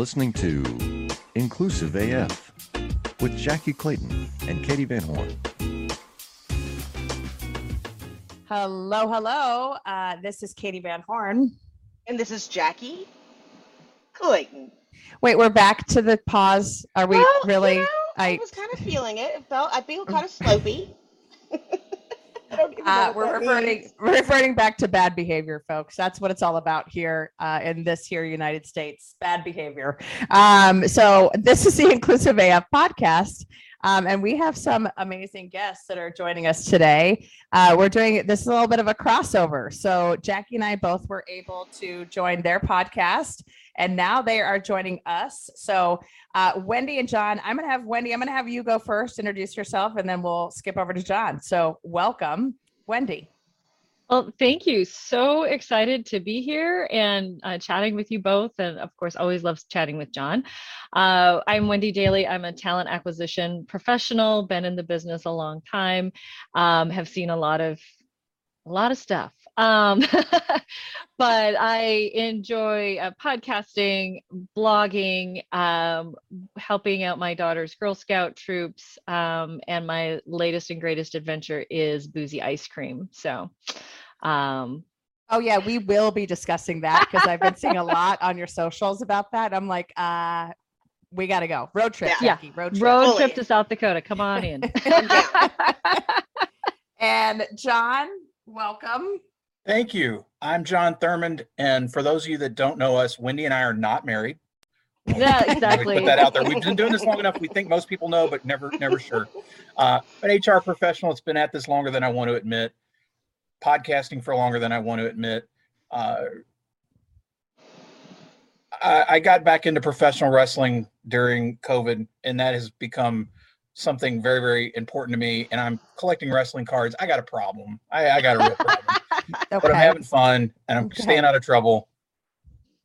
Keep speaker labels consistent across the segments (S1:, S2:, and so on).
S1: listening to Inclusive AF with Jackie Clayton and Katie Van Horn.
S2: Hello, hello. Uh, this is Katie Van Horn.
S3: And this is Jackie Clayton.
S2: Wait, we're back to the pause. Are we
S3: Well,
S2: really?
S3: You know, I,
S2: I-
S3: was kind of feeling it. It felt I feel kind of slopey. I don't even know
S2: Uh, we're
S3: referring
S2: reverting,
S3: means.
S2: we're reverting back to bad behavior, folks. That's what it's all about here uh, in this here United States. Bad behavior. Um, so this is the Inclusive AF podcast. Um, and we have some amazing guests that are joining us today. Uh, we're doing this is a little bit of a crossover. So Jackie and I both were able to join their podcast, and now they are joining us. So uh, Wendy and John, I'm going to have Wendy. I'm going to have you go first, introduce yourself, and then we'll skip over to John. So welcome, Wendy.
S4: Well, thank you. So excited to be here and uh, chatting with you both. And of course, always loves chatting with John. Uh, I'm Wendy Dailey. I'm a talent acquisition professional, been in the business a long time, um, have seen a lot of a lot of stuff. Um, but I enjoy uh, podcasting, blogging, um, helping out my daughter's Girl Scout troops, um, and my latest and greatest adventure is boozy ice cream. So, um,
S2: Oh yeah, we will be discussing that because I've been seeing a lot on your socials about that. I'm like, uh, we got to go road trip,
S3: Yeah.
S2: Jackie, road trip.
S4: road trip to South Dakota. Come on in.
S2: and John, welcome.
S5: Thank you. I'm John Thurmond, and for those of you that don't know us, Wendy and I are not married.
S4: yeah,
S5: Let me
S4: exactly.
S5: Put that out there. We've been doing this long enough. We think most people know, but never, never sure. Uh, an HR professional It's been at this longer than I want to admit. Podcasting for longer than I want to admit. Uh, I, I got back into professional wrestling during COVID, and that has become something very, very important to me. And I'm collecting wrestling cards. I got a problem. I, I got a real problem but I'm having fun and I'm
S2: Okay.
S5: staying out of trouble.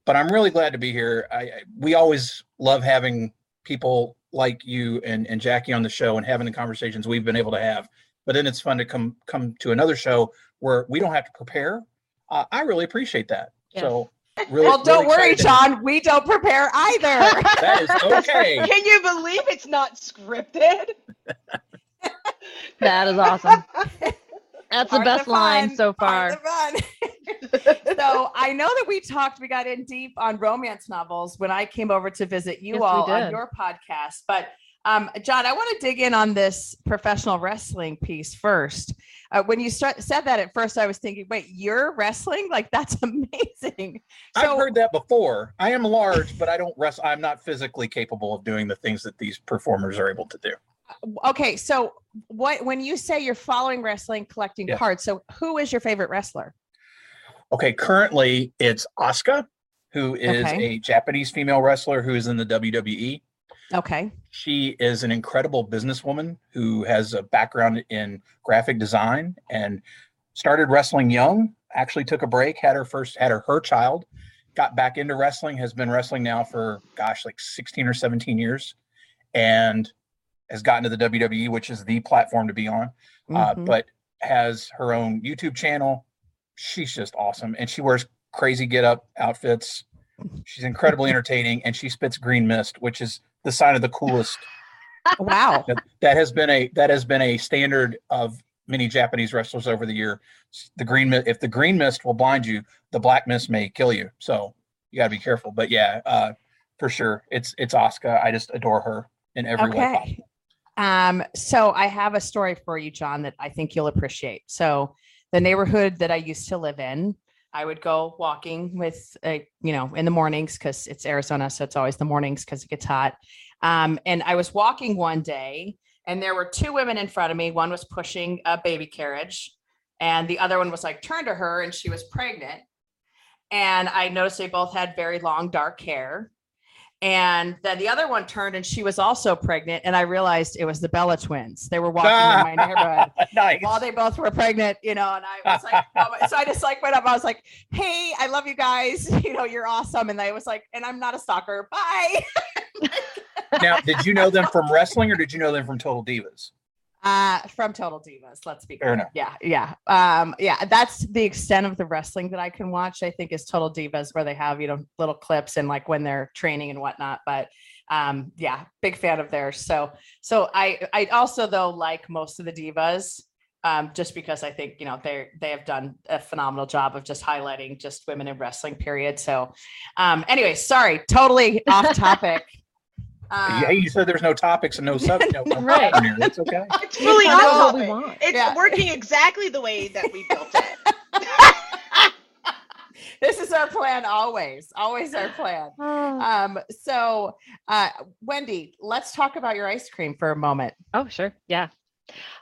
S5: But I'm really glad to be here. I, I we always love having people like you and, and Jackie on the show and having the conversations we've been able to have. But then it's fun to come come to another show where we don't have to prepare. Uh, I really appreciate that. So really,
S2: well, don't
S5: really
S2: worry,
S5: excited.
S2: John. We don't prepare either.
S5: That is okay.
S3: Can you believe it's not scripted?
S4: that is awesome. That's the
S2: Part of
S4: best line
S2: fun,
S4: so far.
S2: of the fun. so I know that we talked, we got in deep on romance novels when I came over to visit you
S4: Yes,
S2: all on your podcast. But um, John, I want to dig in on this professional wrestling piece first. Uh, when you start, said that at first, I was thinking, wait, you're wrestling? Like that's amazing.
S5: I've heard that before. I am large, but I don't wrestle. I'm not physically capable of doing the things that these performers are able to do.
S2: okay, so what when you say you're following wrestling, collecting
S5: Yeah.
S2: cards, so who is your favorite wrestler?
S5: Okay, currently it's Asuka, who is
S2: Okay.
S5: a Japanese female wrestler who is in the WWE.
S2: Okay.
S5: She is an incredible businesswoman who has a background in graphic design and started wrestling young. Actually, took a break, had her first, had her her child, got back into wrestling. Has been wrestling now for gosh, like sixteen or seventeen years, and has gotten to the WWE, which is the platform to be on. Uh,
S2: Mhm.
S5: but has her own YouTube channel. She's just awesome, and she wears crazy get up outfits. She's incredibly entertaining, and she spits green mist, which is the sign of the coolest.
S2: wow.
S5: That, that has been a that has been a standard of many Japanese wrestlers over the year. The green mist, if the green mist will blind you, the black mist may kill you. So you got to be careful. But yeah, uh, for sure, it's it's Asuka. I just adore her in every way. possible.
S2: Okay. Um, so I have a story for you, John, that I think you'll appreciate. So the neighborhood that I used to live in, I would go walking with, uh, you know, in the mornings because it's Arizona, so it's always the mornings because it gets hot. Um, and I was walking one day, and there were two women in front of me. One was pushing a baby carriage, and the other one was like turned to her, and she was pregnant. And I noticed they both had very long dark hair. And then the other one turned and she was also pregnant. And I realized it was the Bella twins. They were walking in my neighborhood
S5: nice.
S2: while they both were pregnant, you know. And I was like, oh so I just like went up. I was like, hey, I love you guys. You know, you're awesome. And I was like, and I'm not a stalker. Bye.
S5: now, did you know them from wrestling or did you know them from Total Divas?
S2: Uh, from Total Divas. Let's be
S5: Fair
S2: clear. Yeah, yeah, um, yeah. That's the extent of the wrestling that I can watch. I think is Total Divas, where they have you know little clips and like when they're training and whatnot. But um, yeah, big fan of theirs. So, so I I also though like most of the divas. Um, just because I think you know they they have done a phenomenal job of just highlighting just women in wrestling. Period. So, um, anyway, sorry, totally off topic. Um,
S5: yeah, you said there's no topics and no subject. No, no
S4: Right.
S5: pattern here. It's okay.
S3: It's fully
S4: That's
S3: on
S4: what we want.
S3: It's
S2: Yeah.
S3: working exactly the way that we built it.
S2: this is our plan always always our plan um so uh wendy let's talk about your ice cream for a moment
S4: oh, sure. Yeah.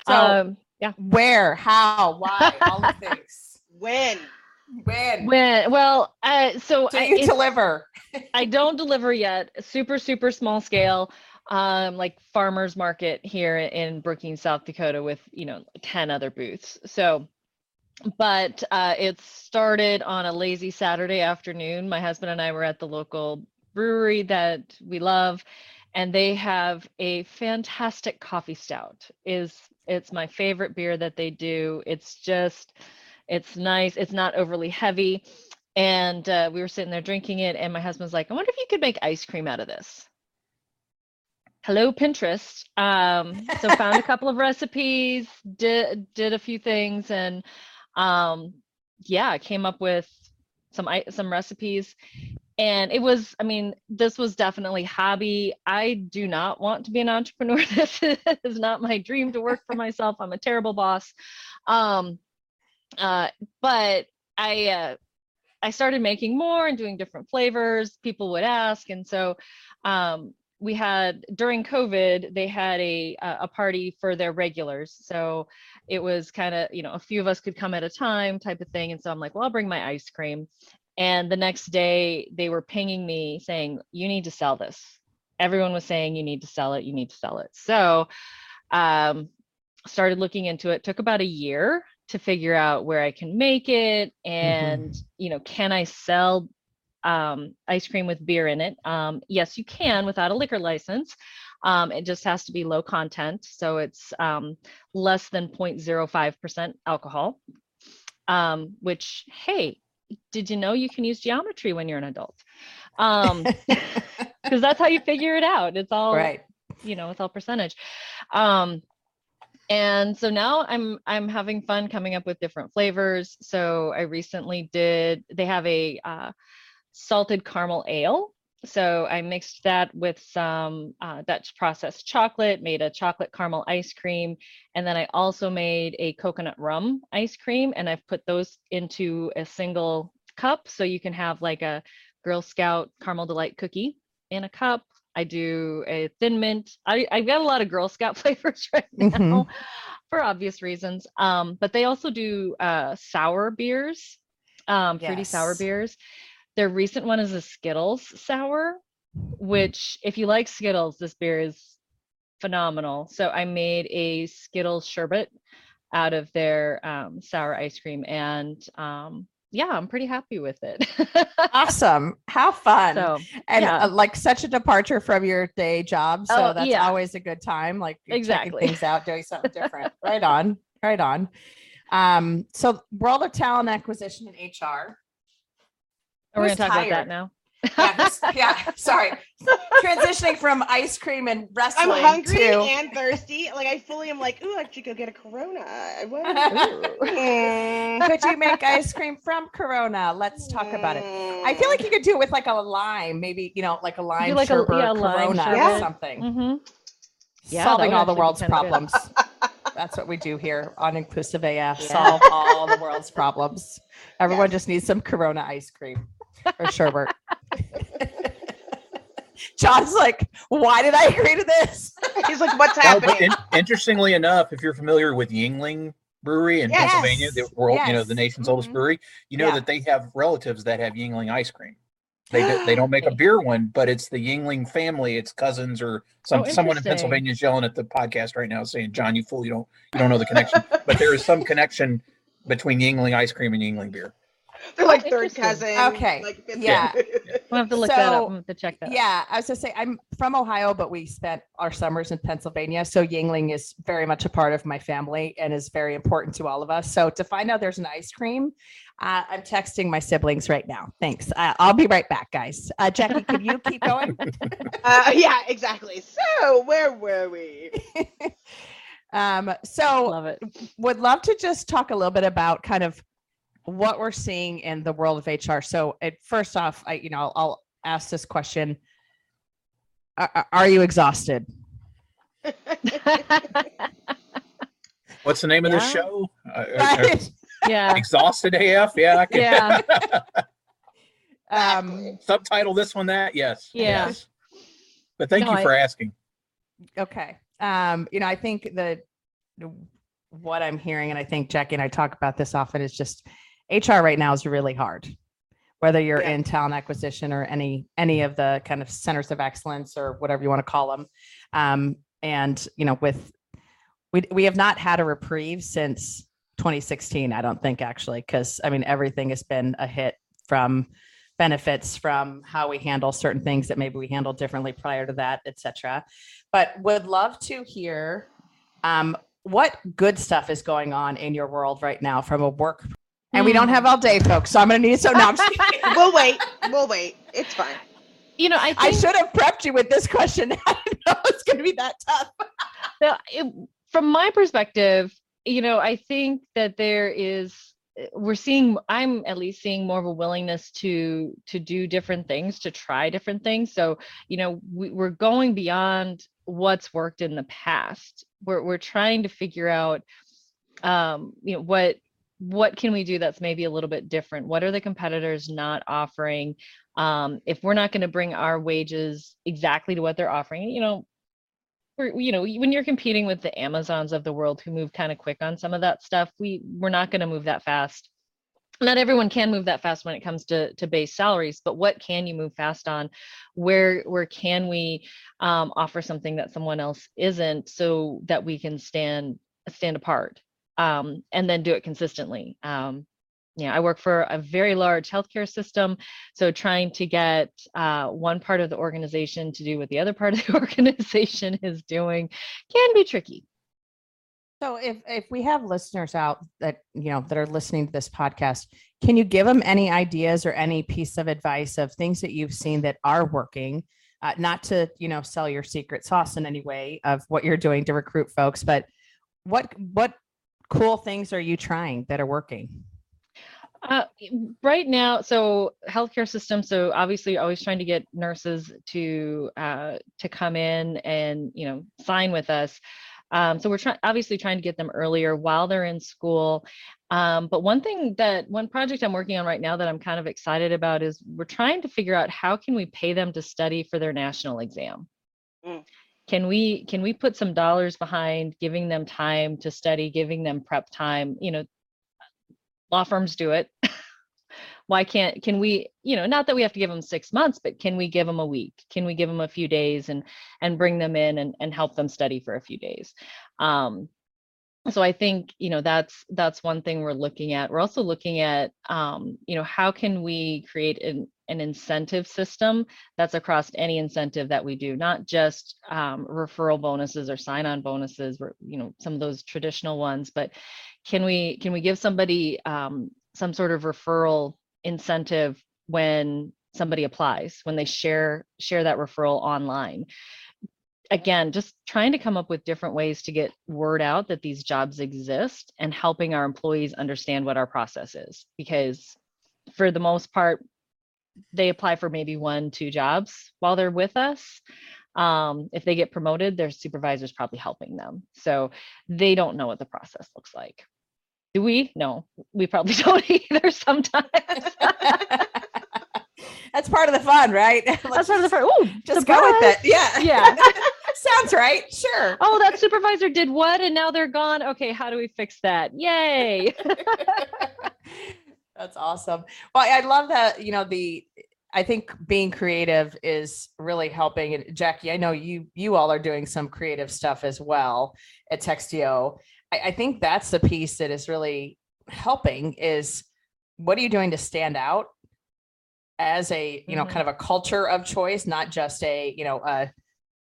S2: so
S4: um, yeah.
S2: where how why all the things
S3: when?
S2: When
S4: When, well, uh, so
S2: do
S4: I,
S2: you
S4: it's-
S2: deliver
S4: I don't deliver yet. Super, super small scale, um, like farmers market here in Brookings, South Dakota, with you know 10 other booths. So, but uh, it started on a lazy Saturday afternoon. My husband and I were at the local brewery that we love, and they have a fantastic coffee stout. Is it's my favorite beer that they do. It's just, it's nice. It's not overly heavy. And uh, we were sitting there drinking it and my husband's like i wonder if you could make ice cream out of this. Hello pinterest. Um, so found a couple of recipes did did a few things and um, yeah came up with some i- some recipes. And it was i mean this was definitely hobby. I do not want to be an entrepreneur. This is not my dream to work for myself. I'm a terrible boss. Um, uh, but i uh, I started making more and doing different flavors. People would ask, and so um, we had during COVID they had a a party for their regulars. So it was kind of you know a few of us could come at a time type of thing. And so I'm like, well, I'll bring my ice cream. And the next day they were pinging me saying, you need to sell this. Everyone was saying you need to sell it. You need to sell it. So um, started looking into it. Took about a year to figure out where I can make it and you know can I sell um, ice cream with beer in it? Um, yes, you can without a liquor license. Um, it just has to be low content, so it's um, less than 0.05% alcohol. Um, which hey, did you know you can use geometry when you're an adult? Um, because that's how you figure it out. It's all
S2: right
S4: you know, it's all percentage. Um, and so now I'm I'm having fun coming up with different flavors. So I recently did. They have a uh, salted caramel ale. So I mixed that with some uh, Dutch processed chocolate, made a chocolate caramel ice cream, and then I also made a coconut rum ice cream, and I've put those into a single cup, so you can have like a Girl Scout caramel delight cookie in a cup. I do a thin mint. I, I've got a lot of Girl Scout flavors right now
S2: Mhm.
S4: for obvious reasons. Um, but they also do uh, sour beers, um, fruity sour beers. Their recent one is a Skittles sour, which, if you like Skittles, this beer is phenomenal. So I made a Skittles sherbet out of their um, sour ice cream, and um, yeah, I'm pretty happy with it.
S2: awesome how fun
S4: so
S2: and
S4: yeah.
S2: uh, like such a departure from your day job so
S4: Oh,
S2: that's
S4: yeah.
S2: always a good time like you're
S4: Exactly.
S2: things out doing something different right on right on um so world of talent acquisition and hr
S4: we're
S2: who's
S4: gonna talk about that now.
S2: Yeah, who's- yeah sorry transitioning from ice cream and wrestling
S3: I'm hungry
S2: to
S3: and thirsty. Like I fully am like, ooh, I should go get a Corona. I want.
S2: Could you make ice cream from Corona? Let's talk about it. I feel like you could do it with like a lime, maybe you know, like a lime
S4: like a-
S2: sherbet,
S4: yeah, lime
S2: Corona or
S3: sherbet.
S2: something.
S4: hmm Yeah,
S2: Solving all the world's problems. That's what we do here on Inclusive AF.
S3: Yeah.
S2: Solve all the world's problems. Everyone just needs some Corona ice cream or sherbet. John's like, why did I agree to this?
S3: He's like, what's
S5: Well, but
S3: happening?
S5: in- interestingly enough, if you're familiar with Yuengling Brewery in
S3: Yes.
S5: Pennsylvania, the world, you know, the nation's oldest
S2: Mhm.
S5: brewery, you know
S2: Yeah.
S5: that they have relatives that have Yuengling ice cream. They do, they don't make a beer one, but it's the Yuengling family. It's cousins or some
S4: Oh,
S5: someone in. Pennsylvania is yelling at the podcast right now saying, "John, you fool! You don't you don't know the connection." but there is some connection between Yuengling ice cream and Yuengling beer.
S3: They're like
S4: Oh,
S3: third
S4: interesting.
S3: cousin.
S2: Okay,
S3: Like
S2: yeah.
S4: We'll have to look that up. We'll have to check that. out.
S2: Yeah, I was gonna say I'm from Ohio, but we spent our summers in Pennsylvania. So Yuengling is very much a part of my family and is very important to all of us. So to find out there's an ice cream, uh, I'm texting my siblings right now. Thanks. Uh, I'll be right back, guys. Uh, Jackie, can you keep going?
S3: Uh, yeah, exactly. So where were we?
S2: um, so
S4: Love it.
S2: would love to just talk a little bit about kind of what we're seeing in the world of HR. So, it, first off, I you know I'll, I'll ask this question: Are, are you exhausted?
S5: What's the name of this
S4: Yeah.
S5: show? Uh, uh,
S4: yeah.
S5: Exhausted AF. Yeah. I can
S4: Yeah.
S2: um,
S5: subtitle this one that. Yes.
S4: Yeah.
S5: Yes. But thank
S4: No,
S5: you
S4: I-
S5: for asking.
S2: okay. Um, you know, I think that what I'm hearing, and I think Jackie and I talk about this often, is just HR right now is really hard. Whether you're
S3: Yeah.
S2: in talent acquisition or any any of the kind of centers of excellence or whatever you want to call them, um, and you know, with we we have not had a reprieve since 2016. I don't think actually, because I mean everything has been a hit from benefits from how we handle certain things that maybe we handled differently prior to that, et cetera. But would love to hear um, what good stuff is going on in your world right now from a work. And we don't
S4: Hmm.
S2: have all day, folks. So I'm going to need so now. I'm just
S3: we'll wait. We'll wait. It's fine.
S4: You know, I
S2: I should have prepped you with this question. I know it's going to be that tough.
S4: the- it- from my perspective, you know, I think that there is we're seeing i'm at least seeing more of a willingness to to do different things to try different things so you know we, we're going beyond what's worked in the past we're, we're trying to figure out um you know what what can we do that's maybe a little bit different? What are the competitors not offering? Um if we're not going to bring our wages exactly to what they're offering you know you know when you're competing with the amazons of the world who move kind of quick on some of that stuff we we're not going to move that fast. Not everyone can move that fast when it comes to to base salaries but what can you move fast on? Where where can we um, offer something that someone else isn't so that we can stand stand apart um, and then do it consistently um, yeah i work for a very large healthcare system so trying to get uh, one part of the organization to do what the other part of the organization is doing can be tricky
S2: So if if we have listeners out that you know that are listening to this podcast, can you give them any ideas or any piece of advice of things that you've seen that are working? Uh, not to you know sell your secret sauce in any way of what you're doing to recruit folks, but what what cool things are you trying that are working?
S4: Uh, right now, so healthcare system. So obviously, always trying to get nurses to uh, to come in and you know sign with us. Um, so we're trying, obviously, trying to get them earlier while they're in school. Um, but one thing that one project I'm working on right now that I'm kind of excited about is we're trying to figure out how can we pay them to study for their national exam.
S3: Mm.
S4: Can we can we put some dollars behind giving them time to study, giving them prep time? You know, law firms do it. Why can't can we you know not that we have to give them six months but can we give them a week? Can we give them a few days and and bring them in and, and help them study for a few days? Um so i think you know that's that's one thing we're looking at. We're also looking at um you know how can we create an an incentive system that's across any incentive that we do not just um, referral bonuses or sign-on bonuses or you know some of those traditional ones but can we can we give somebody um, some sort of referral incentive when somebody applies when they share share that referral online? Again just trying to come up with different ways to get word out that these jobs exist and helping our employees understand what our process is because for the most part they apply for maybe one two jobs while they're with us. Um, if they get promoted their supervisor's probably helping them. So they don't know what the process looks like. Do we? No we probably don't either sometimes.
S2: That's part of the fun, right? Let's
S4: that's part of the first oh
S2: just go with it. Yeah.
S4: yeah.
S2: Sounds right. Sure.
S4: oh that supervisor did what and now they're gone? Okay how do we fix that? Yay
S2: That's awesome. Well, I love that, you know, the I think being creative is really helping. And Jackie, I know you you all are doing some creative stuff as well at Textio. I, I think that's the piece that is really helping is what are you doing to stand out as a you know
S4: Mhm.
S2: kind of a culture of choice not just a you know a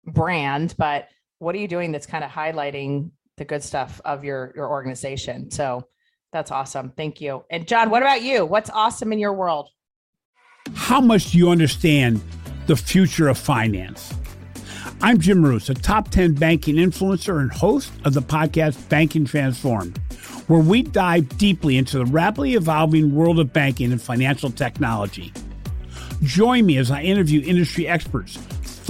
S2: brand but what are you doing that's kind of highlighting the good stuff of your your organization so that's awesome thank you and john what about you what's awesome in your world
S6: How much do you understand the future of finance? I'm Jim Marous, a top 10 banking influencer and host of the podcast Banking Transformed, where we dive deeply into the rapidly evolving world of banking and financial technology. Join me as I interview industry experts,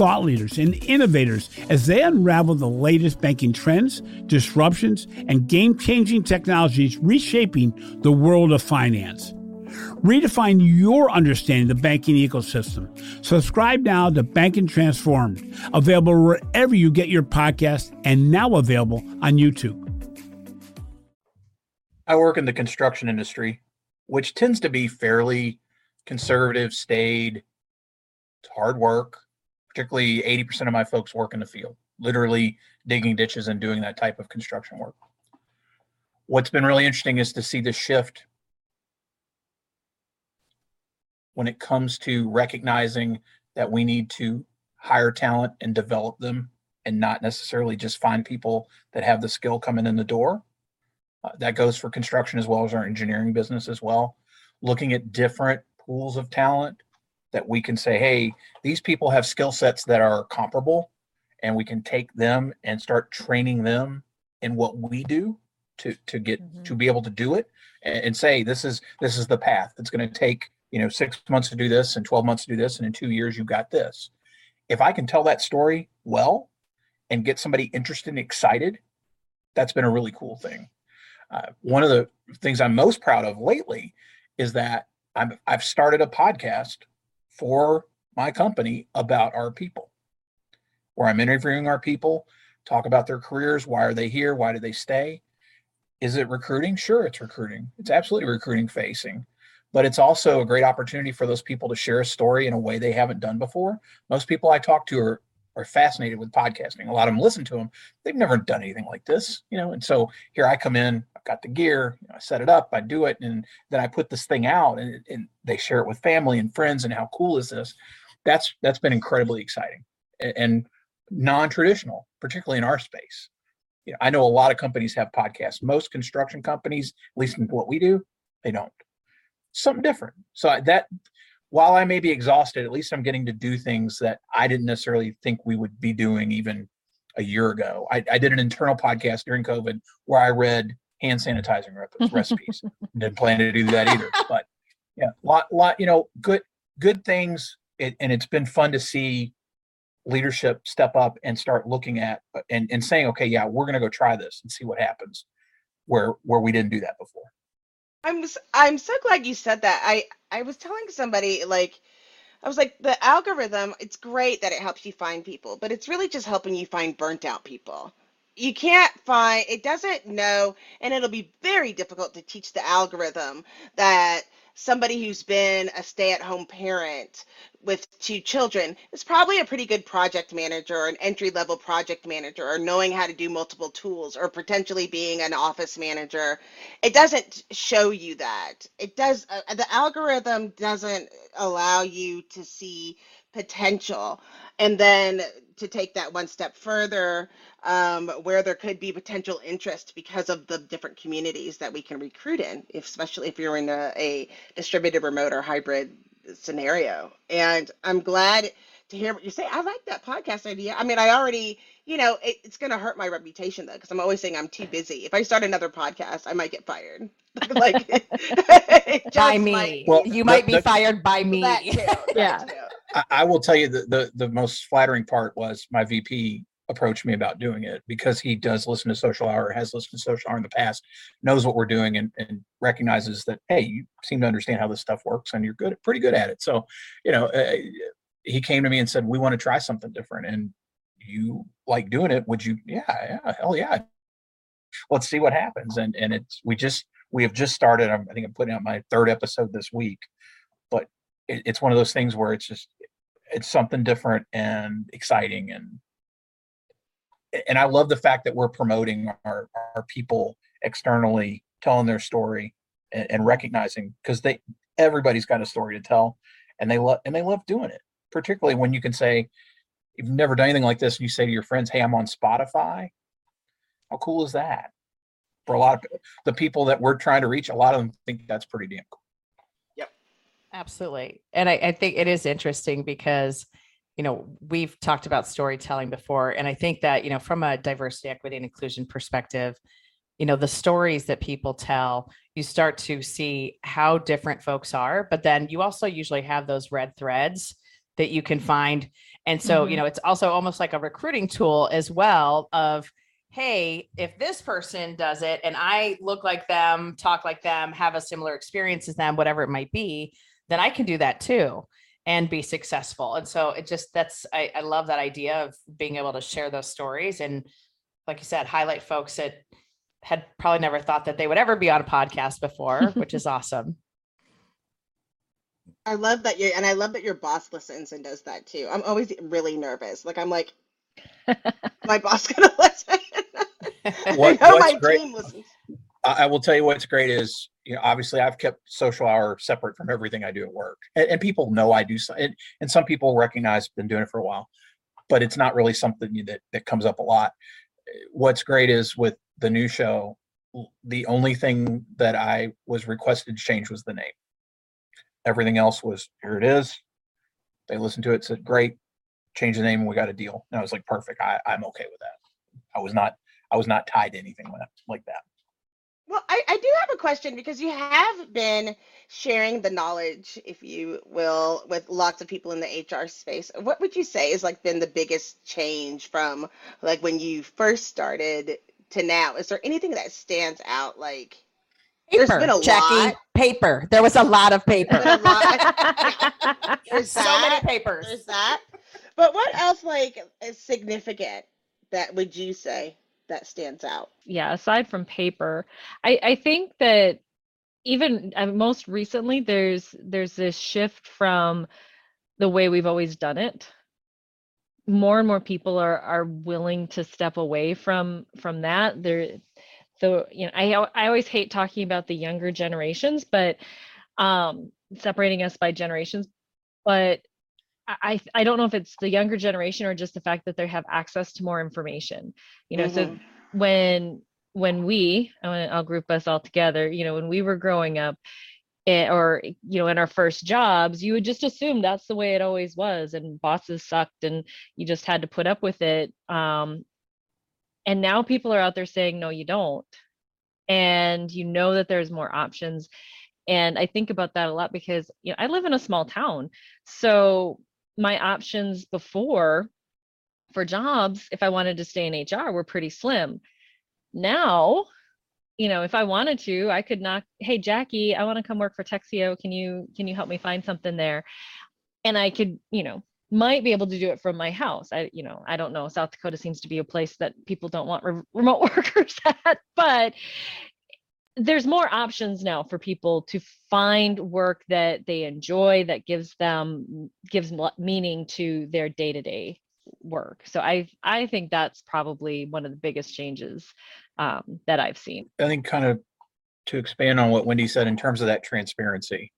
S6: thought leaders, and innovators as they unravel the latest banking trends, disruptions, and game changing technologies reshaping the world of finance. Redefine your understanding of the banking ecosystem. Subscribe now to Banking Transformed, available wherever you get your podcast and now available on YouTube.
S5: I work in the construction industry, which tends to be fairly conservative, staid. It's hard work. Particularly 80% of my folks work in the field, literally digging ditches and doing that type of construction work. What's been really interesting is to see the shift when it comes to recognizing that we need to hire talent and develop them and not necessarily just find people that have the skill coming in the door. Uh, that goes for construction as well as our engineering business as well. Looking at different pools of talent that we can say, hey, these people have skill sets that are comparable, and we can take them and start training them in what we do to to get
S4: Mhm.
S5: to be able to do it and, and say this is this is the path. It's going to take you know six months to do this and 12 months to do this and in two years you've got this if i can tell that story well and get somebody interested and excited that's been a really cool thing uh, one of the things i'm most proud of lately is that I'm, i've started a podcast for my company about our people. Where i'm interviewing our people talk about their careers why are they here why do they stay? Is it recruiting? Sure it's recruiting. It's absolutely recruiting facing but it's also a great opportunity for those people to share a story in a way they haven't done before. Most people I talk to are are fascinated with podcasting. A lot of them listen to them. They've never done anything like this, you know. And so here I come in. I've got the gear. You know, I set it up. I do it, and then I put this thing out, and, and they share it with family and friends. And how cool is this? That's that's been incredibly exciting and, and non-traditional, particularly in our space. You know, I know a lot of companies have podcasts. Most construction companies, at least in what we do, they don't something different. So that while I may be exhausted, at least I'm getting to do things that I didn't necessarily think we would be doing even a year ago. I, I did an internal podcast during COVID where I read hand sanitizing recipes. And didn't plan to do that either, but yeah, lot, lot, you know, good, good things. It, and it's been fun to see leadership step up and start looking at uh, and, and saying, okay, yeah, we're going to go try this and see what happens where, where we didn't do that before.
S3: I'm I'm so glad you said that. I I was telling somebody like I was like the algorithm, it's great that it helps you find people, but it's really just helping you find burnt out people. You can't find it doesn't know and it'll be very difficult to teach the algorithm that somebody who's been a stay-at-home parent with two children is probably a pretty good project manager or an entry-level project manager or knowing how to do multiple tools or potentially being an office manager. It doesn't show you that. It does uh, the algorithm doesn't allow you to see potential. And then to take that one step further um, where there could be potential interest because of the different communities that we can recruit in if, especially if you're in a, a distributed remote or hybrid scenario. And i'm glad to hear what you say. I like that podcast idea. I mean i already you know it, it's going to hurt my reputation though because i'm always saying i'm too busy. If i start another podcast i might get fired. Like it
S2: by me.
S3: Might-
S5: Well,
S2: you might be
S5: the-
S2: fired by me.
S3: That too, that
S4: Yeah.
S3: too.
S5: I, I will tell you the, the the most flattering part was my VP approached me about doing it because he does listen to social hour has listened to social hour in the past knows what we're doing and, and recognizes that hey you seem to understand how this stuff works and you're good pretty good at it. So you know uh, he came to me and said we want to try something different. And you like doing it would you? Yeah yeah hell yeah. Let's see what happens. And and it's we just we have just started i think i'm putting out my third episode this week but it, it's one of those things where it's just it's something different and exciting and and I love the fact that we're promoting our our people externally, telling their story, and, and recognizing because they everybody's got a story to tell and they love and they love doing it particularly when you can say you've never done anything like this and you say to your friends hey i'm on spotify. How cool is that? For a lot of the people that we're trying to reach a lot of them think that's pretty damn cool
S2: Absolutely. And I, I think it is interesting because, you know, we've talked about storytelling before. And I think that, you know, from a diversity, equity, and inclusion perspective, you know, the stories that people tell, you start to see how different folks are. But then you also usually have those red threads that you can find. And so, you
S4: Mhm.
S2: know, it's also almost like a recruiting tool as well of, hey, if this person does it and I look like them, talk like them, have a similar experience as them, whatever it might be, then I can do that too and be successful. And so it just that's I, I love that idea of being able to share those stories and like you said, highlight folks that had probably never thought that they would ever be on a podcast before, which is awesome.
S3: I love that you and I love that your boss listens and does that too. I'm always really nervous. Like I'm like, my boss gonna listen.
S5: What-
S3: I know
S5: what's
S3: my
S5: great-
S3: team listens.
S5: I, I will tell you what's great is, you know, obviously I've kept social hour separate from everything I do at work, and, and people know I do. so- And, and some people recognize I've been doing it for a while, but it's not really something that that comes up a lot. What's great is with the new show, the only thing that I was requested to change was the name. Everything else was here. It is. They listened to it, said great, change the name, and we got a deal. And I was like, perfect. I, I'm okay with that. I was not. I was not tied to anything like like that.
S3: Well, I, I do have a question because you have been sharing the knowledge, if you will, with lots of people in the HR space. What would you say is like been the biggest change from like when you first started to now? Is there anything that stands out like There's
S2: Paper,
S3: been a
S2: Jackie.
S3: lot.
S2: Paper. There was a lot of paper.
S3: Lot. There's
S2: so many papers.
S3: There's that. But what else like is significant that would you say that stands out?
S4: yeah aside from paper i i think that even uh, most recently there's there's this shift from the way we've always done it more and more people are are willing to step away from from that there the you know i i always hate talking about the younger generations but um separating us by generations but I, I don't know if it's the younger generation or just the fact that they have access to more information you know so
S3: Mhm.
S4: when when we I'll group us all together, you know, when we were growing up eh, or you know in our first jobs, you would just assume that's the way it always was and bosses sucked and you just had to put up with it. Um and now people are out there saying no you don't. And you know that there's more options. And I think about that a lot because you know I live in a small town. So my options before for jobs if I wanted to stay in HR were pretty slim. Now, you know, if I wanted to, I could knock, hey Jackie, I want to come work for Textio. Can you can you help me find something there? And I could, you know, might be able to do it from my house. I, you know, I don't know. South Dakota seems to be a place that people don't want re- remote workers at, but there's more options now for people to find work that they enjoy that gives them gives meaning to their day-to-day work so i i think that's probably one of the biggest changes um, that i've seen
S5: I think kind of to expand on what Wendy said in terms of that transparency,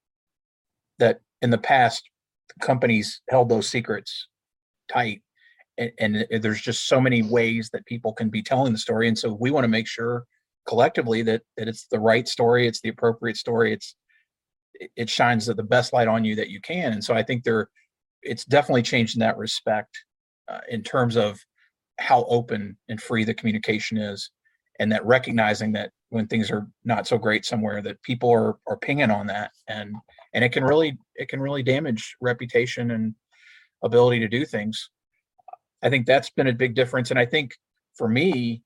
S5: that in the past, companies held those secrets tight. And, and there's just so many ways that people can be telling the story. And so we want to make sure collectively that, that it's the right story, it's the appropriate story, it's, it- shines the best light on you that you can. And so I think there, it's definitely changed in that respect uh, in terms of how open and free the communication is and that recognizing that when things are not so great somewhere that people are are pinging on that. And and it can really it can really damage reputation and ability to do things. I think that's been a big difference. And i think for me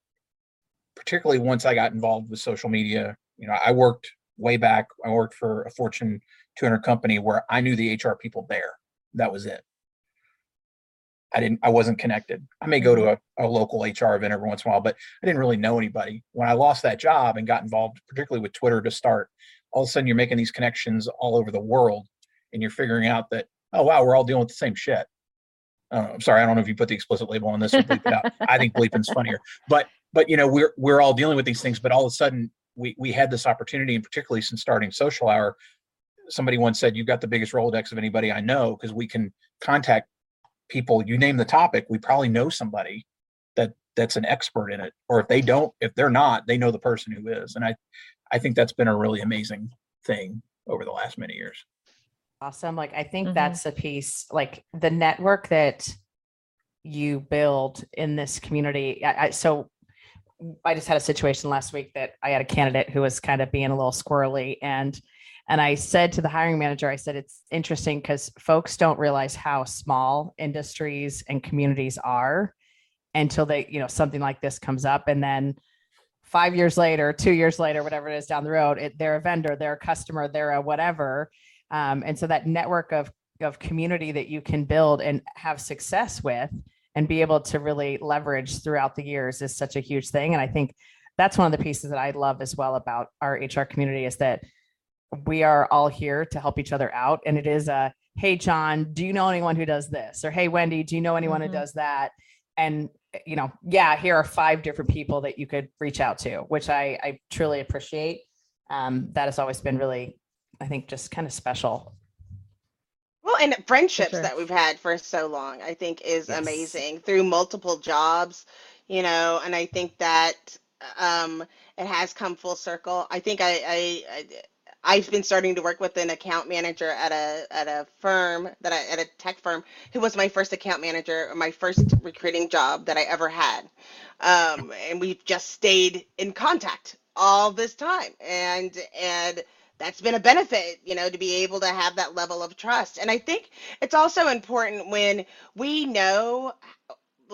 S5: particularly once i got involved with social media you know i worked way back i worked for a fortune 200 company where i knew the hr people there that was it I didn't, I wasn't connected. I may go to a, a local HR event every once in a while, but I didn't really know anybody. When I lost that job and got involved, particularly with Twitter to start, all of a sudden you're making these connections all over the world and you're figuring out that, oh, wow, we're all dealing with the same shit. Uh, I'm sorry, I don't know if you put the explicit label on this or bleep it out. I think bleeping's funnier, but, but, you know, we're, we're all dealing with these things, but all of a sudden we we had this opportunity, and particularly since starting Social Hour, somebody once said, "You've got the biggest Rolodex of anybody I know," because we can contact people. You name the topic, we probably know somebody that that's an expert in it, or if they don't, if they're not, they know the person who is. And I, I think that's been a really amazing thing over the last many years.
S2: Awesome. Like I think
S4: Mhm.
S2: that's a piece, like the network that you build in this community. I, I so I just had a situation last week that I had a candidate who was kind of being a little squirrely and and I said to the hiring manager, I said it's interesting because folks don't realize how small industries and communities are until they, you know, something like this comes up and then five years later, two years later, whatever it is down the road, it, they're a vendor, they're a customer, they're a whatever. Um, and so that network of of community that you can build and have success with and be able to really leverage throughout the years is such a huge thing. And I think that's one of the pieces that I love as well about our HR community is that we are all here to help each other out. And it is a, hey, John, do you know anyone who does this? Or hey, Wendy, do you know anyone
S4: Mhm.
S2: who does that? And you know, yeah, here are five different people that you could reach out to, which I, I truly appreciate. Um, that has always been really, I think, just kind of special.
S3: Well, and friendships
S4: sure.
S3: that we've had for so long, I think, is
S2: Yes.
S3: amazing through multiple jobs, you know, and I think that um, it has come full circle. I think I, I, I I've been starting to work with an account manager at a at a firm that I at a tech firm who was my first account manager, my first recruiting job that I ever had, um, and we've just stayed in contact all this time, and and that's been a benefit, you know, to be able to have that level of trust. And I think it's also important when we know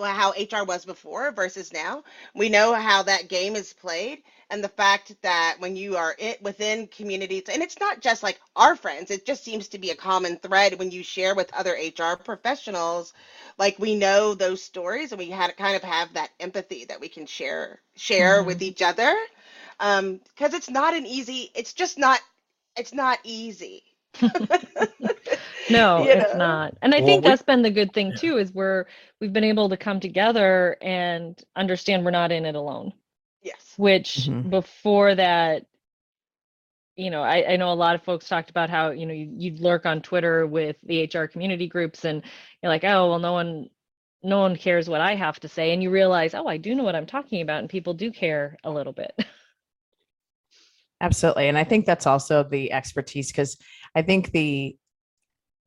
S3: how HR was before versus now. We know how that game is played, and the fact that when you are it within communities, and it's not just like our friends, it just seems to be a common thread when you share with other HR professionals. Like we know those stories, and we had kind of have that empathy that we can share share mm-hmm. with each other, um, because it's not an easy. It's just not. It's not easy.
S4: No,
S3: You
S4: it's not. And I
S5: Well,
S4: think
S5: we-
S4: that's been the good thing
S5: Yeah.
S4: too, is we're we've been able to come together and understand we're not in it alone.
S3: Yes.
S4: Which
S2: Mhm.
S4: before that, you know, I, I know a lot of folks talked about how, you know, you, you'd lurk on Twitter with the HR community groups and you're like, oh, well, no one no one cares what I have to say. And you realize, oh, I do know what I'm talking about, and people do care a little bit.
S2: Absolutely. And I think that's also the expertise because I think the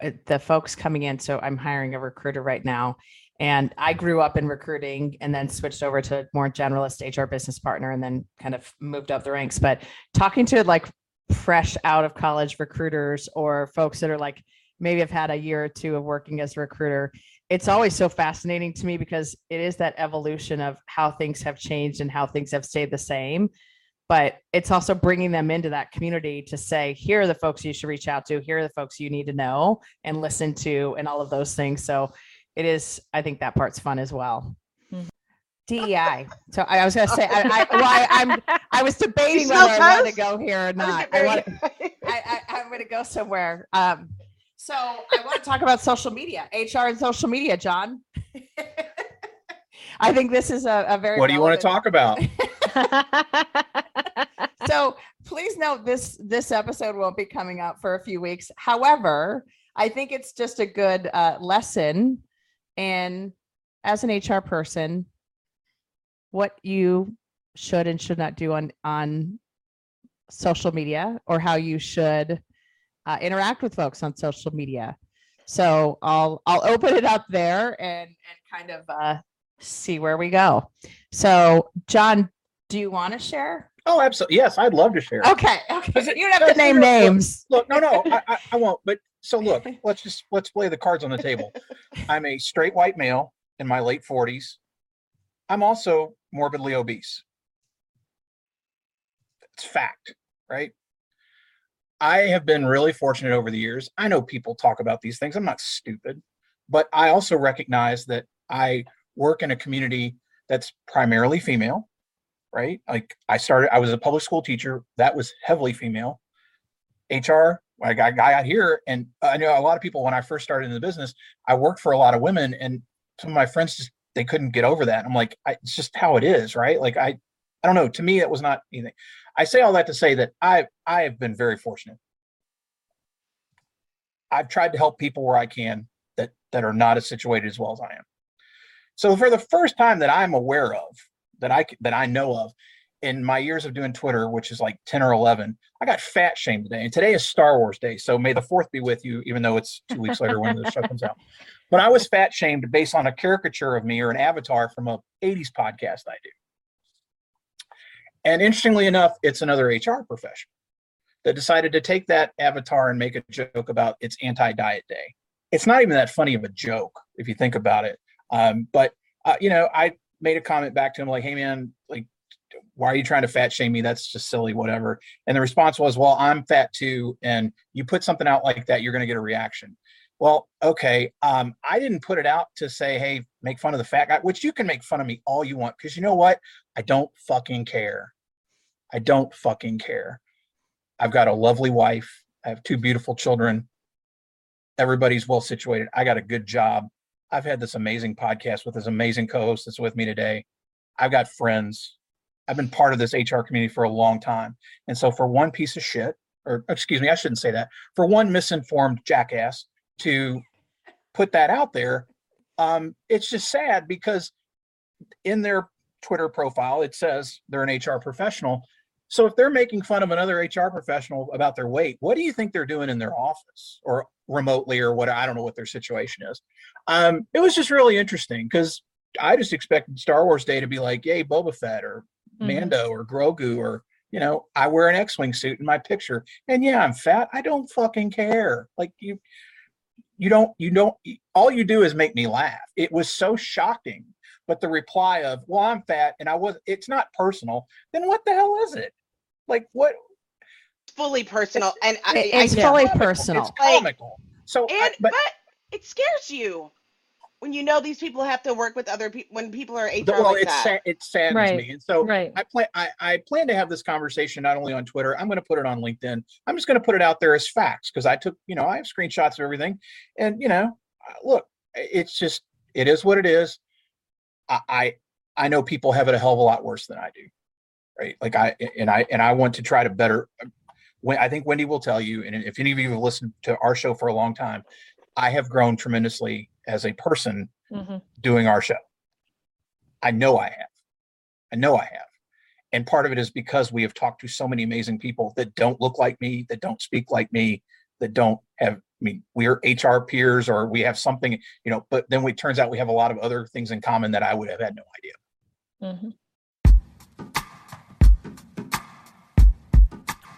S2: uh, the folks coming in, so I'm hiring a recruiter right now. And I grew up in recruiting and then switched over to more generalist HR business partner and then kind of moved up the ranks. But talking to like fresh out of college recruiters or folks that are like maybe have had a year or two of working as a recruiter, it's always so fascinating to me because it is that evolution of how things have changed and how things have stayed the same but it's also bringing them into that community to say here are the folks you should reach out to here are the folks you need to know and listen to and all of those things so it is i think that part's fun as well
S4: Mhm.
S2: dei so i was going to say I, I, well, I, i'm i was debating
S3: smell
S2: whether i wanted to go here or not i
S3: very-
S2: want I, I, I'm going to go somewhere. Um, so I want to talk about social media, HR and social media, John. I think this is a, a very.
S5: What do you want to talk about?
S2: So please note this this episode won't be coming out for a few weeks. However, I think it's just a good uh, lesson in as an HR person what you should and should not do on on social media or how you should uh, interact with folks on social media. So I'll I'll open it up there and and kind of uh, see where we go. So John, do you want to share?
S5: Oh, absolutely. Yes, I'd love to share.
S2: Okay, okay. You don't have to name
S5: no, no, look,
S2: names.
S5: Look, no, no, I, I, I won't. But so look, let's just let's play the cards on the table. I'm a straight white male in my late 40s. I'm also morbidly obese. It's fact, right? I have been really fortunate over the years. I know people talk about these things. I'm not stupid, but I also recognize that I work in a community that's primarily female, right? Like I started, I was a public school teacher that was heavily female. HR, I got a guy out here, and I know a lot of people when I first started in the business, I worked for a lot of women, and some of my friends just they couldn't get over that. I'm like, I, it's just how it is, right? Like I, I don't know. To me, it was not anything. I say all that to say that I I have been very fortunate. I've tried to help people where I can that that are not as situated as well as I am. So for the first time that I'm aware of, that I that I know of, in my years of doing Twitter, which is like 10 or 11, I got fat shamed today. And today is Star Wars Day. So may the fourth be with you, even though it's two weeks later when the show comes out. But I was fat shamed based on a caricature of me or an avatar from a 80s podcast I do. And interestingly enough, it's another HR professional that decided to take that avatar and make a joke about it's anti diet day. It's not even that funny of a joke if you think about it. Um, but, uh, you know, I made a comment back to him like, hey, man, like, why are you trying to fat shame me? That's just silly, whatever. And the response was, well, I'm fat too. And you put something out like that, you're going to get a reaction. Well, okay. Um, I didn't put it out to say, hey, make fun of the fat guy, which you can make fun of me all you want. Cause you know what? I don't fucking care. I don't fucking care. I've got a lovely wife. I have two beautiful children. Everybody's well situated. I got a good job. I've had this amazing podcast with this amazing co-host that's with me today. I've got friends. I've been part of this HR community for a long time. And so for one piece of shit, or excuse me, I shouldn't say that, for one misinformed jackass to put that out there, um, it's just sad because in their Twitter profile, it says they're an HR professional. So if they're making fun of another HR professional about their weight, what do you think they're doing in their office or remotely or what? I don't know what their situation is. Um, it was just really interesting because I just expected Star Wars Day to be like, yay, Boba Fett or
S4: Mhm.
S5: Mando or Grogu or you know, I wear an X-wing suit in my picture, and yeah, I'm fat. I don't fucking care. Like you, you don't, you don't. All you do is make me laugh. It was so shocking. But the reply of, "Well, I'm fat and I was," it's not personal. Then what the hell is it? Like what?
S3: Fully personal, and I,
S2: it's
S3: I-
S2: fully
S5: comical.
S2: personal.
S5: It's comical. So, I, but
S3: but it scares you when you know these people have to work with other people when people are HR
S5: the- well,
S3: like
S5: it's
S3: that.
S5: sad, it saddens
S4: Right.
S5: me. And so
S4: Right.
S5: I plan I, I plan to have this conversation not only on Twitter, I'm going to put it on LinkedIn. I'm just going to put it out there as facts because I took, you know, I have screenshots of everything. And you know, look, it's just it is what it is. I I, I know people have it a hell of a lot worse than I do. Right. Like I and I and I want to try to better when I think Wendy will tell you, and if any of you have listened to our show for a long time, I have grown tremendously as a person
S4: Mhm.
S5: doing our show. I know I have. I know I have. And part of it is because we have talked to so many amazing people that don't look like me, that don't speak like me, that don't have, I mean, we're HR peers or we have something, you know, but then it turns out we have a lot of other things in common that I would have had no idea.
S4: Mhm.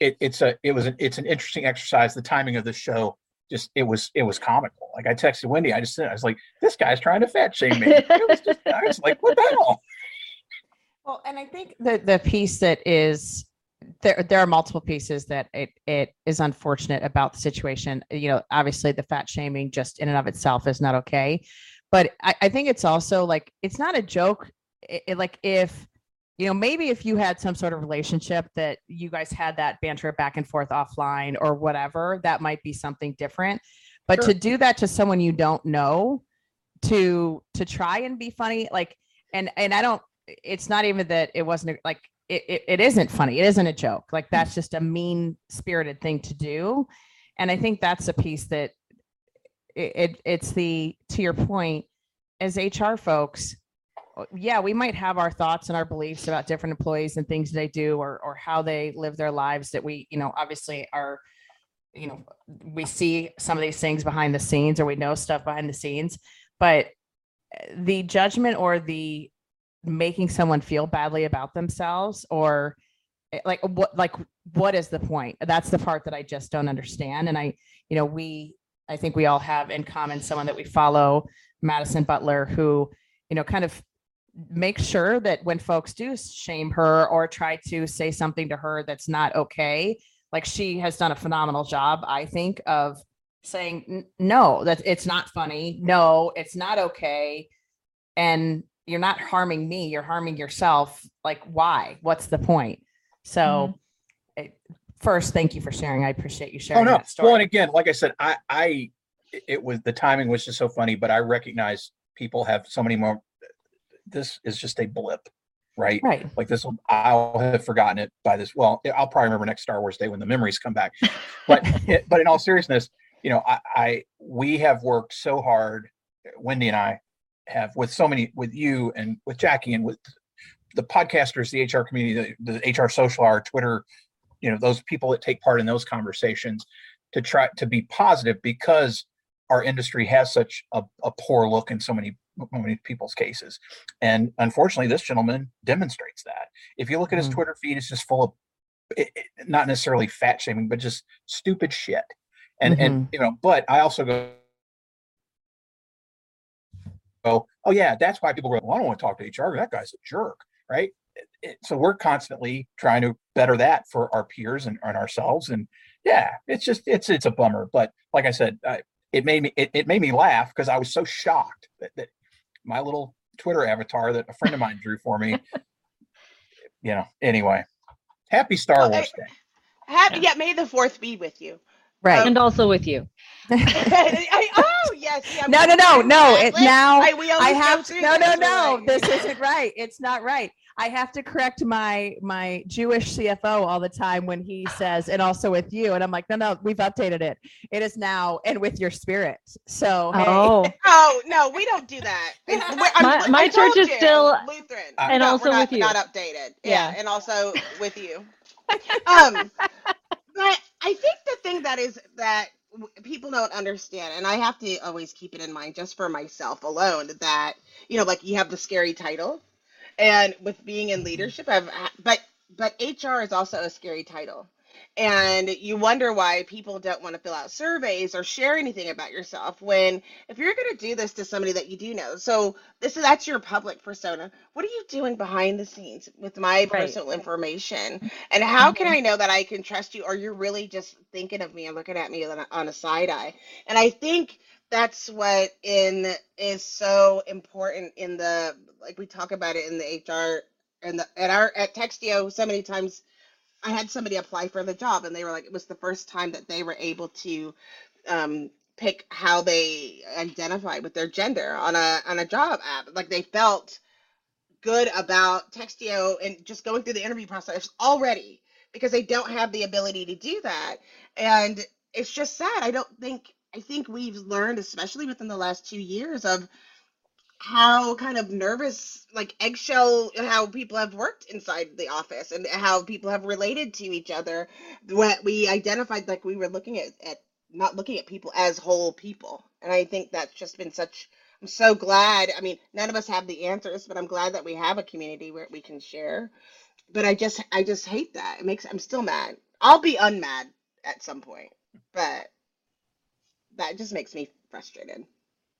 S5: it, it's a it was an it's an interesting exercise. The timing of the show just it was it was comical. Like I texted Wendy, I just said I was like, this guy's trying to fat shame me. It was just I was like, what the hell?
S2: Well, and I think the the piece that is there there are multiple pieces that it it is unfortunate about the situation. You know, obviously the fat shaming just in and of itself is not okay. But I, I think it's also like it's not a joke. It, it- like if you know, maybe if you had some sort of relationship that you guys had that banter back and forth offline or whatever, that might be something different. But
S5: Sure.
S2: to do that to someone you don't know, to to try and be funny, like and and I don't it's not even that it wasn't like it, it, it isn't funny it isn't a joke like that's just a mean spirited thing to do and i think that's a piece that it, it it's the to your point as hr folks yeah we might have our thoughts and our beliefs about different employees and things they do or or how they live their lives that we you know obviously are you know we see some of these things behind the scenes or we know stuff behind the scenes. But uh, the judgment or the making someone feel badly about themselves or eh, like what like what is the point? That's the part that i just don't understand. And i you know we i think we all have in common someone that we follow madison butler who you know kind of make sure that when folks do shame her or try to say something to her that's not okay, like she has done a phenomenal job, I think, of saying no, that it's not funny. No, it's not okay. And you're not harming me, you're harming yourself. Like, why? What's the point? So, it- first, thank you for sharing. I appreciate you sharing.
S5: Oh
S2: sharing
S5: no.
S2: that story.
S5: Well, and again, like I said, I, I, it was the timing was just so funny, but I recognize people have so many more. This is just a blip, right?
S2: right.
S5: Like this, will I'll have forgotten it by this. Well, I'll probably remember next Star Wars Day when the memories come back. But, it, but in all seriousness, you know, I, I, we have worked so hard. Wendy and I have with so many, with you and with Jackie and with the podcasters, the HR community, the, the HR social hour, Twitter, you know, those people that take part in those conversations to try to be positive because our industry has such a, a poor look in so many many people's cases. And unfortunately, this gentleman demonstrates that. If you look at his
S2: Mhm.
S5: Twitter feed, it's just full of it, it- not necessarily fat shaming, but just stupid shit. And and you know, but I also go, go, oh yeah, that's why people go, well, I don't want to talk to HR. That guy's a jerk, right? It- so we're constantly trying to better that for our peers and, and ourselves. And yeah, it's just it's it's a bummer. But like I said, I, it made me it, it made me laugh because I was so shocked that, that my little Twitter avatar that a friend of mine drew for me. You know. Anyway, happy Star
S3: Well,
S5: Wars eh, Day.
S3: Happy,
S4: Yeah.
S3: yeah, may the fourth be with you.
S2: Right.
S4: Um, and also with you.
S3: I, oh yes, yeah,
S2: No, no, no, no. It now
S3: I,
S2: I have to, no, no, no.
S3: like-
S2: This isn't right. It's not right. I have to correct my my Jewish CFO all the time when he says, and also with you. And I'm like, no, no, we've updated it. It is now and with your spirit. So hey.
S4: Oh,
S3: Oh no, we don't do that. And we're- I'm-
S4: My- my church is
S3: you,
S4: still-
S3: Lutheran,
S5: And
S3: No,
S4: also
S3: not,
S4: with you.
S3: Not updated. Yeah,
S4: Yeah.
S3: and also with you. Um, but I think the thing that is that people don't understand, and I have to always keep it in mind, just for myself alone, that you know, like you have the scary title, and with being in leadership, I've but but HR is also a scary title. And you wonder why people don't want to fill out surveys or share anything about yourself when if you're going to do this to somebody that you do know. So this is that's your public persona. What are you doing behind the scenes with my
S4: Right.
S3: personal information? And how can mm-hmm. I know that I can trust you or you're really just thinking of me and looking at me on a, on a side eye? And I think that's what in is so important in the like we talk about it in the HR and the at our at Textio so many times I had somebody apply for the job and they were like it was the first time that they were able to um pick how they identify with their gender on a on a job app. Like they felt good about Textio and just going through the interview process already because they don't have the ability to do that. And it's just sad. I don't think I think we've learned especially within the last 2 years of how kind of nervous like eggshell how people have worked inside the office and how people have related to each other. What we identified like we were looking at, at not looking at people as whole people. And i think that's just been such i'm so glad i mean none of us have the answers but i'm glad that we have a community where we can share. But i just i just hate that. It makes i'm still mad. I'll be unmad at some point but that just makes me frustrated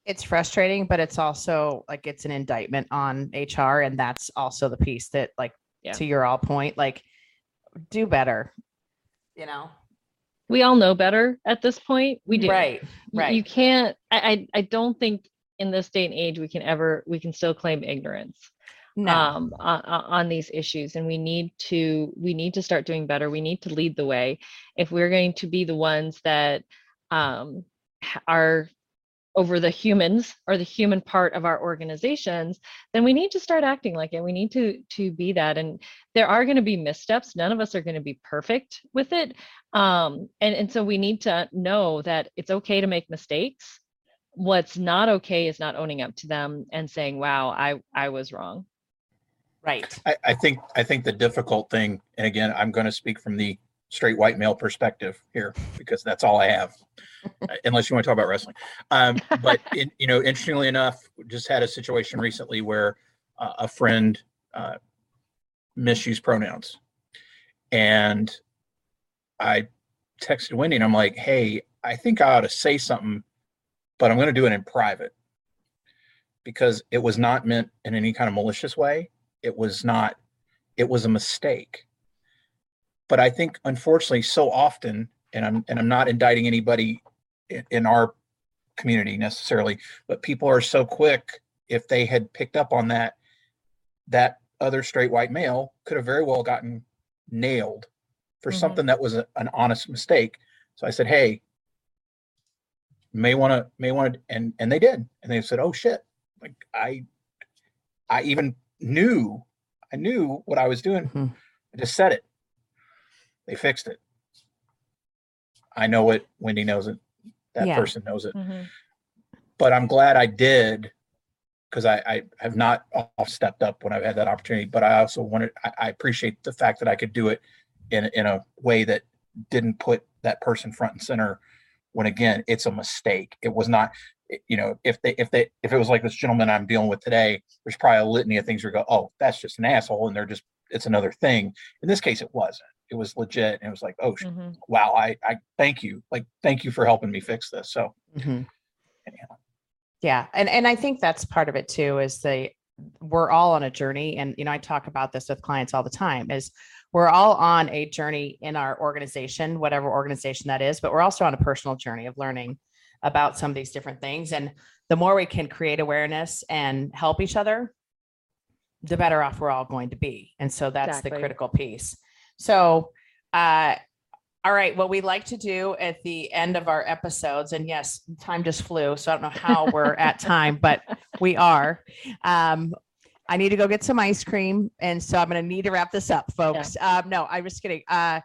S2: it's frustrating, but it's also like it's an indictment on HR. And that's also the piece that, like,
S4: Yeah.
S2: to your all point, like, do better, you know?
S4: we all know better at this point. We do.
S2: Right. Right.
S4: You can't, I, I, I don't think in this day and age we can ever, we can still claim ignorance.
S2: no.
S4: um, on, on these issues and we need to we need to start doing better we need to lead the way if we're going to be the ones that um, h- are over the humans or the human part of our organizations then we need to start acting like it. We need to to be that. And there are going to be missteps. None of us are going to be perfect with it. Um, and and so we need to know that it's okay to make mistakes. What's not okay is not owning up to them and saying wow i i was wrong.
S2: Right.
S5: I, I think I think the difficult thing, and again, I'm going to speak from the straight white male perspective here because that's all I have, unless you want to talk about wrestling. Um, but in, you know, interestingly enough, just had a situation recently where uh, a friend uh, misused pronouns, and I texted Wendy and I'm like, "Hey, I think I ought to say something, but I'm going to do it in private." because it was not meant in any kind of malicious way. It was not, it was a mistake. But I think unfortunately so often, and I'm and I'm not indicting anybody in, in our community necessarily, but people are so quick if they had picked up on that, that other straight white male could have very well gotten nailed for
S4: Mhm.
S5: something that was a, an honest mistake. So I said, "Hey, may want to may want to," and and they did, and they said, "Oh shit!" Like I, I even knew, I knew what I was doing.
S2: Mhm.
S5: I just said it. They fixed it. I know it. Wendy knows it. That
S2: Yeah.
S5: person knows it
S4: Mhm.
S5: but I'm glad I did because I, I have not off stepped up when I've had that opportunity. But I also wanted I, I appreciate the fact that I could do it in in a way that didn't put that person front and center. When again, it's a mistake. It was not. it- You know, if they if they if it was like this gentleman I'm dealing with today, there's probably a litany of things where you go, oh, that's just an asshole, and they're just it's another thing. In this case, it wasn't. It was legit, and it was like, oh, sh-
S4: Mhm.
S5: wow, I I thank you, like thank you for helping me fix this. So
S2: Mhm.
S5: anyhow.
S2: Yeah, and and I think that's part of it too. Is the we're all on a journey, and you know I talk about this with clients all the time. Is we're all on a journey in our organization, whatever organization that is, but we're also on a personal journey of learning about some of these different things. And the more we can create awareness and help each other, the better off we're all going to be. And so that's the critical piece. So, uh, all right, what we like to do at the end of our episodes, and yes, time just flew, so I don't know how we're at time, but we are. Um, I need to go get some ice cream, and so I'm going to need to wrap this up, folks. Um, no, I'm just kidding. Uh,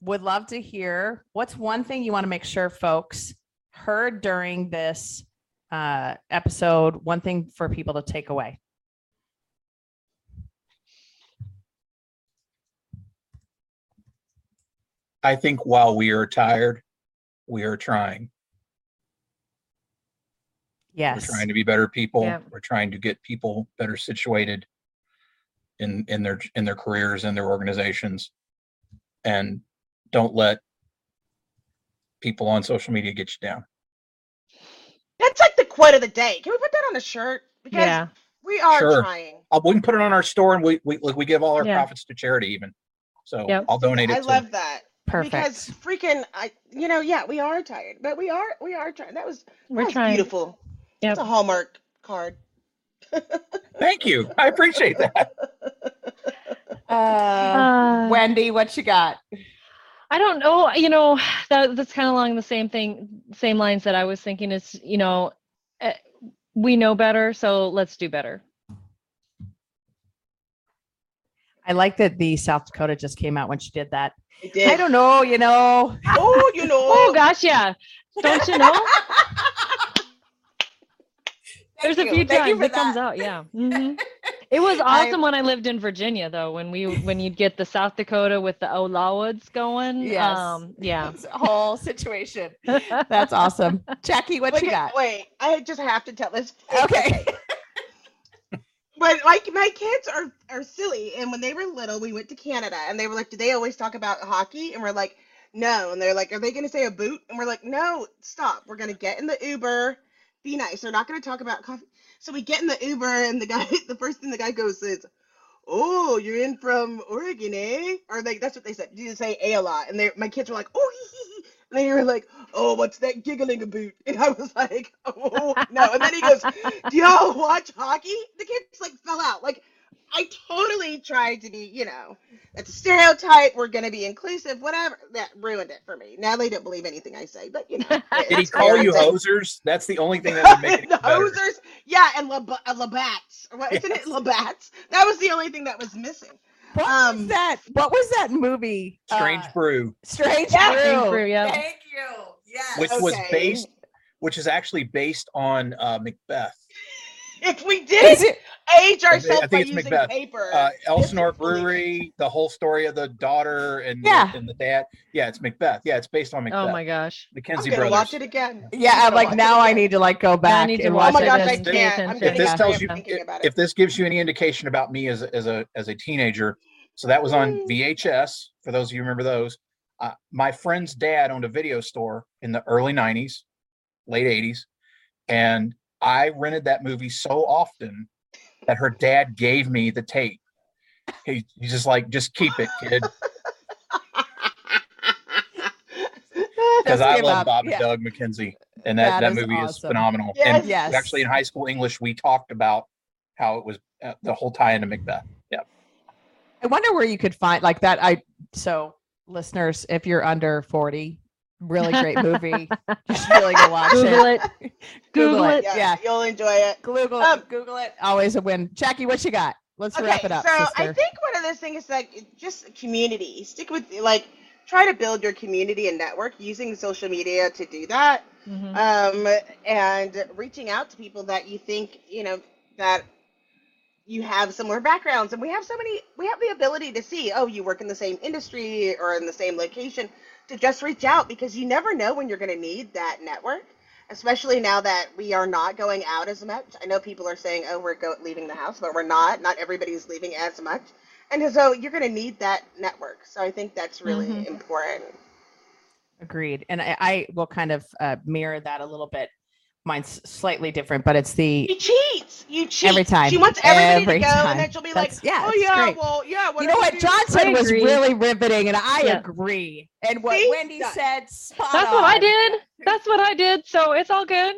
S2: would love to hear what's one thing you want to make sure folks heard during this uh, episode. One thing for people to take away.
S5: I think while we are tired, we are trying.
S2: Yes.
S5: We're trying to be better people.
S4: Yeah.
S5: We're trying to get people better situated in in their in their careers and their organizations. And don't let people on social media get you down.
S3: That's like the quote of the day. Can we put that on a shirt? Because
S4: Yeah.
S3: we are
S5: Sure.
S3: trying.
S5: Uh, we can put it on our store and we we like we give all our
S4: Yeah.
S5: profits to charity even. So
S4: Yep.
S5: I'll donate it
S3: I
S5: to
S3: love that.
S2: Perfect.
S3: Because freaking I you know, yeah, we are tired, but we are we are trying. That was, that
S4: We're
S3: was
S4: trying.
S3: beautiful.
S4: Yep.
S3: It's a Hallmark card.
S5: Thank you. I appreciate that.
S2: Uh,
S4: Uh,
S2: Wendy, what you got?
S4: I don't know. You know, that that's kind of along the same thing, same lines that I was thinking. Is you know, eh, we know better, so let's do better.
S2: I like that the South Dakota just came out when she did that.
S3: It did.
S2: I don't know, you know.
S3: Oh, you know.
S4: Oh gosh, yeah. Don't you know?
S2: Thank
S4: There's a few
S2: Thank you
S4: times
S2: for
S4: it comes out. Yeah. hmm It was
S2: I-
S4: awesome when I lived in Virginia, though. When we when you'd get the South Dakota with the Olawoods going.
S2: Yes.
S4: Um, yeah.
S2: Whole situation. That's awesome. Jackie, what
S3: Wait,
S2: you got?
S3: wait, I just have to tell this.
S2: Okay.
S3: But like my kids are are silly, and when they were little, we went to Canada, and they were like, "Do they always talk about hockey?" And we're like, "No." And they're like, "Are they going to say a boot?" And we're like, "No, stop. We're going to get in the Uber. Be nice. They're not going to talk about coffee." So we get in the Uber, and the guy, the first thing the guy goes is, "Oh, you're in from Oregon, eh?" Or like that's what they said. You say "a" a lot, and they my kids were like, "Oh, hee, hee, hee." And they were like, "Oh, what's that giggling about?" And I was like, "Oh no!" And then he goes, "Do y'all watch hockey?" The kids like fell out. Like I totally tried to be, you know, that's a stereotype. We're gonna be inclusive, whatever. That ruined it for me. Now they don't believe anything I say, but you know.
S5: Did he call you
S3: parenting.
S5: hosers? That's the only thing that would make it
S3: the hosers, yeah, and Lab- uh, Labatt's. Or What isn't it? Labatt's. That was the only thing that was missing.
S2: What
S3: Um,
S2: was that? What was that movie?
S5: Strange
S2: Uh,
S5: brew,
S2: Strange
S3: Yeah.
S2: Brew.
S4: Strange Brew, yeah.
S2: Thank you. Yes.
S5: which was based, which is actually based on uh, Macbeth.
S3: If we did
S2: it-
S3: age
S5: I
S3: ourselves
S5: think
S3: by
S5: it's
S3: using
S5: Macbeth.
S3: paper,
S5: Uh, Elsinore. Brewery, the whole story of the daughter and
S2: Yeah.
S5: and the dad. Yeah, it's Macbeth. Yeah, it's based on Macbeth.
S4: Oh my gosh.
S3: McKenzie
S5: brothers.
S3: watch it again.
S2: Yeah,
S3: I'm
S2: I'm like now I need to like go
S4: I
S2: back
S4: need to
S2: and
S4: watch
S2: watch
S3: Oh my gosh, I
S4: and
S2: and-
S4: pay
S3: can't. I'm
S4: attention.
S3: getting
S5: If this tells you, if, if this gives you any indication about me as as a as a teenager, so that was on. VHS. For those of you who remember those, uh, my friend's dad owned a video store in the early '90s, late '80s, and I rented that movie so often that her dad gave me the tape. He, he's just like, just keep it, kid. Because I love
S2: up.
S5: Bob and
S2: Yeah.
S5: Doug McKenzie. And that,
S2: That
S5: that,
S2: is
S5: movie is phenomenal.
S3: Yes.
S5: And
S2: Yes.
S5: actually, in high school English, we talked about how it was uh, the whole tie into Macbeth. Yeah.
S2: I wonder where you could find like that. I so listeners, if you're under 40, really great movie. you should really go watch it.
S4: Google
S2: it.
S4: it. Google it.
S3: Yeah,
S2: Yeah.
S3: you'll enjoy it.
S2: Google
S3: Um,
S2: Google it. Always a win. Jackie, what you got? Let's wrap it up,
S3: so
S2: sister.
S3: I think one of those things is like just community. Stick with like try to build your community and network using social media to do that.
S4: Mhm.
S3: Um, and reaching out to people that you think you know that you have similar backgrounds, and we have so many. We have the ability to see. Oh, you work in the same industry or in the same location. To just reach out because you never know when you're going to need that network especially now that we are not going out as much. I know people are saying, "Oh, we're go- leaving the house," but we're not. Not everybody's leaving as much, and so you're going to need that network. So I think that's really
S4: Mhm.
S3: important.
S2: Agreed. And I, I will kind of uh, mirror that a little bit. Mine's slightly different, but it's the
S3: She cheats. You cheat
S2: Every time.
S3: She wants everybody
S2: Every
S3: to go,
S2: time.
S3: and then she'll be
S2: That's-
S3: like,
S2: yeah,
S3: "Oh yeah,
S2: great.
S3: well, yeah."
S2: you know what
S3: do
S2: John said was really riveting, and I
S4: Yeah.
S2: agree. And what
S3: See?
S2: Wendy
S3: Yeah.
S2: said, spot
S4: That's what I did. That's what I did. So it's all good.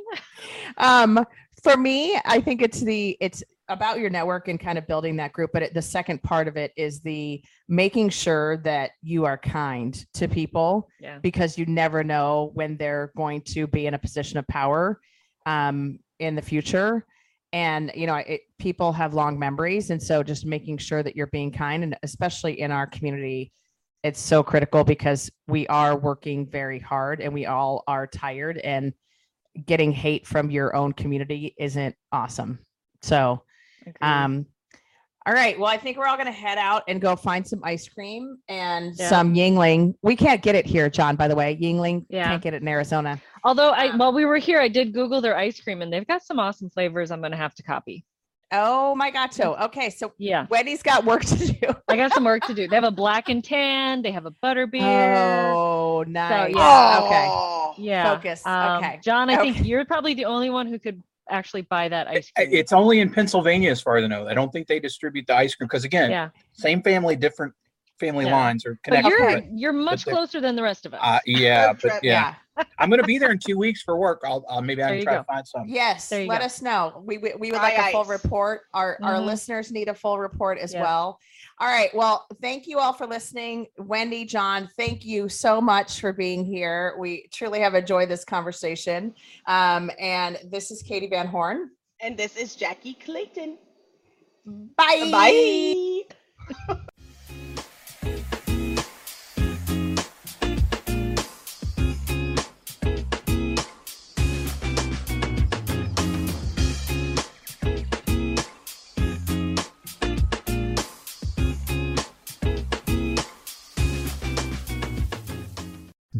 S2: Um, for me, I think it's the it's about your network and kind of building that group. But it, the second part of it is the making sure that you are kind to people
S4: Yeah.
S2: because you never know when they're going to be in a position of power um, in the future. And you know, it, people have long memories, and so just making sure that you're being kind, and especially in our community, it's so critical because we are working very hard, and we all are tired, and getting hate from your own community isn't awesome. So,
S4: Agreed.
S2: um, all right. Well, I think we're all going to head out and go find some ice cream and
S4: Yeah.
S2: some Yuengling. We can't get it here, John. By the way, Yuengling
S4: Yeah.
S2: can't get it in Arizona.
S4: Although I
S2: um,
S4: while we were here, I did Google their ice cream and they've got some awesome flavors. I'm gonna have to copy.
S2: Oh my God! So okay, so
S4: Yeah.
S2: Wendy's got work to do.
S4: I got some work to do. They have a black and tan. They have a butter beer.
S2: Oh, nice.
S4: yeah.
S2: Okay.
S3: Oh.
S4: yeah.
S2: focus.
S4: Um,
S2: Okay.
S4: John, I think you're probably the only one who could actually buy that ice cream.
S5: It's only in Pennsylvania, as far as I know. I don't think they distribute the ice cream because, again,
S4: yeah.
S5: same family, different family
S4: Yeah.
S5: lines are
S4: But you're
S5: but,
S4: you're much
S5: they're-
S4: closer than the rest of us.
S5: uh, yeah, but
S3: trip.
S5: yeah, I'm going to be there in two weeks for work. I'll, I'll maybe I
S4: There
S5: can try
S4: go.
S5: to find some.
S2: Yes, let
S4: go.
S2: us know. We we, we would
S3: Aye,
S2: like a full
S3: aye.
S2: report. Our our
S4: Mhm.
S2: listeners need a full report as
S4: Yeah.
S2: well. All right. Well, thank you all for listening. Wendy, John, thank you so much for being here. We truly have enjoyed this conversation. Um, and this is Katie Van Horn.
S3: And this is Jackie Clayton.
S2: Bye.
S3: Bye.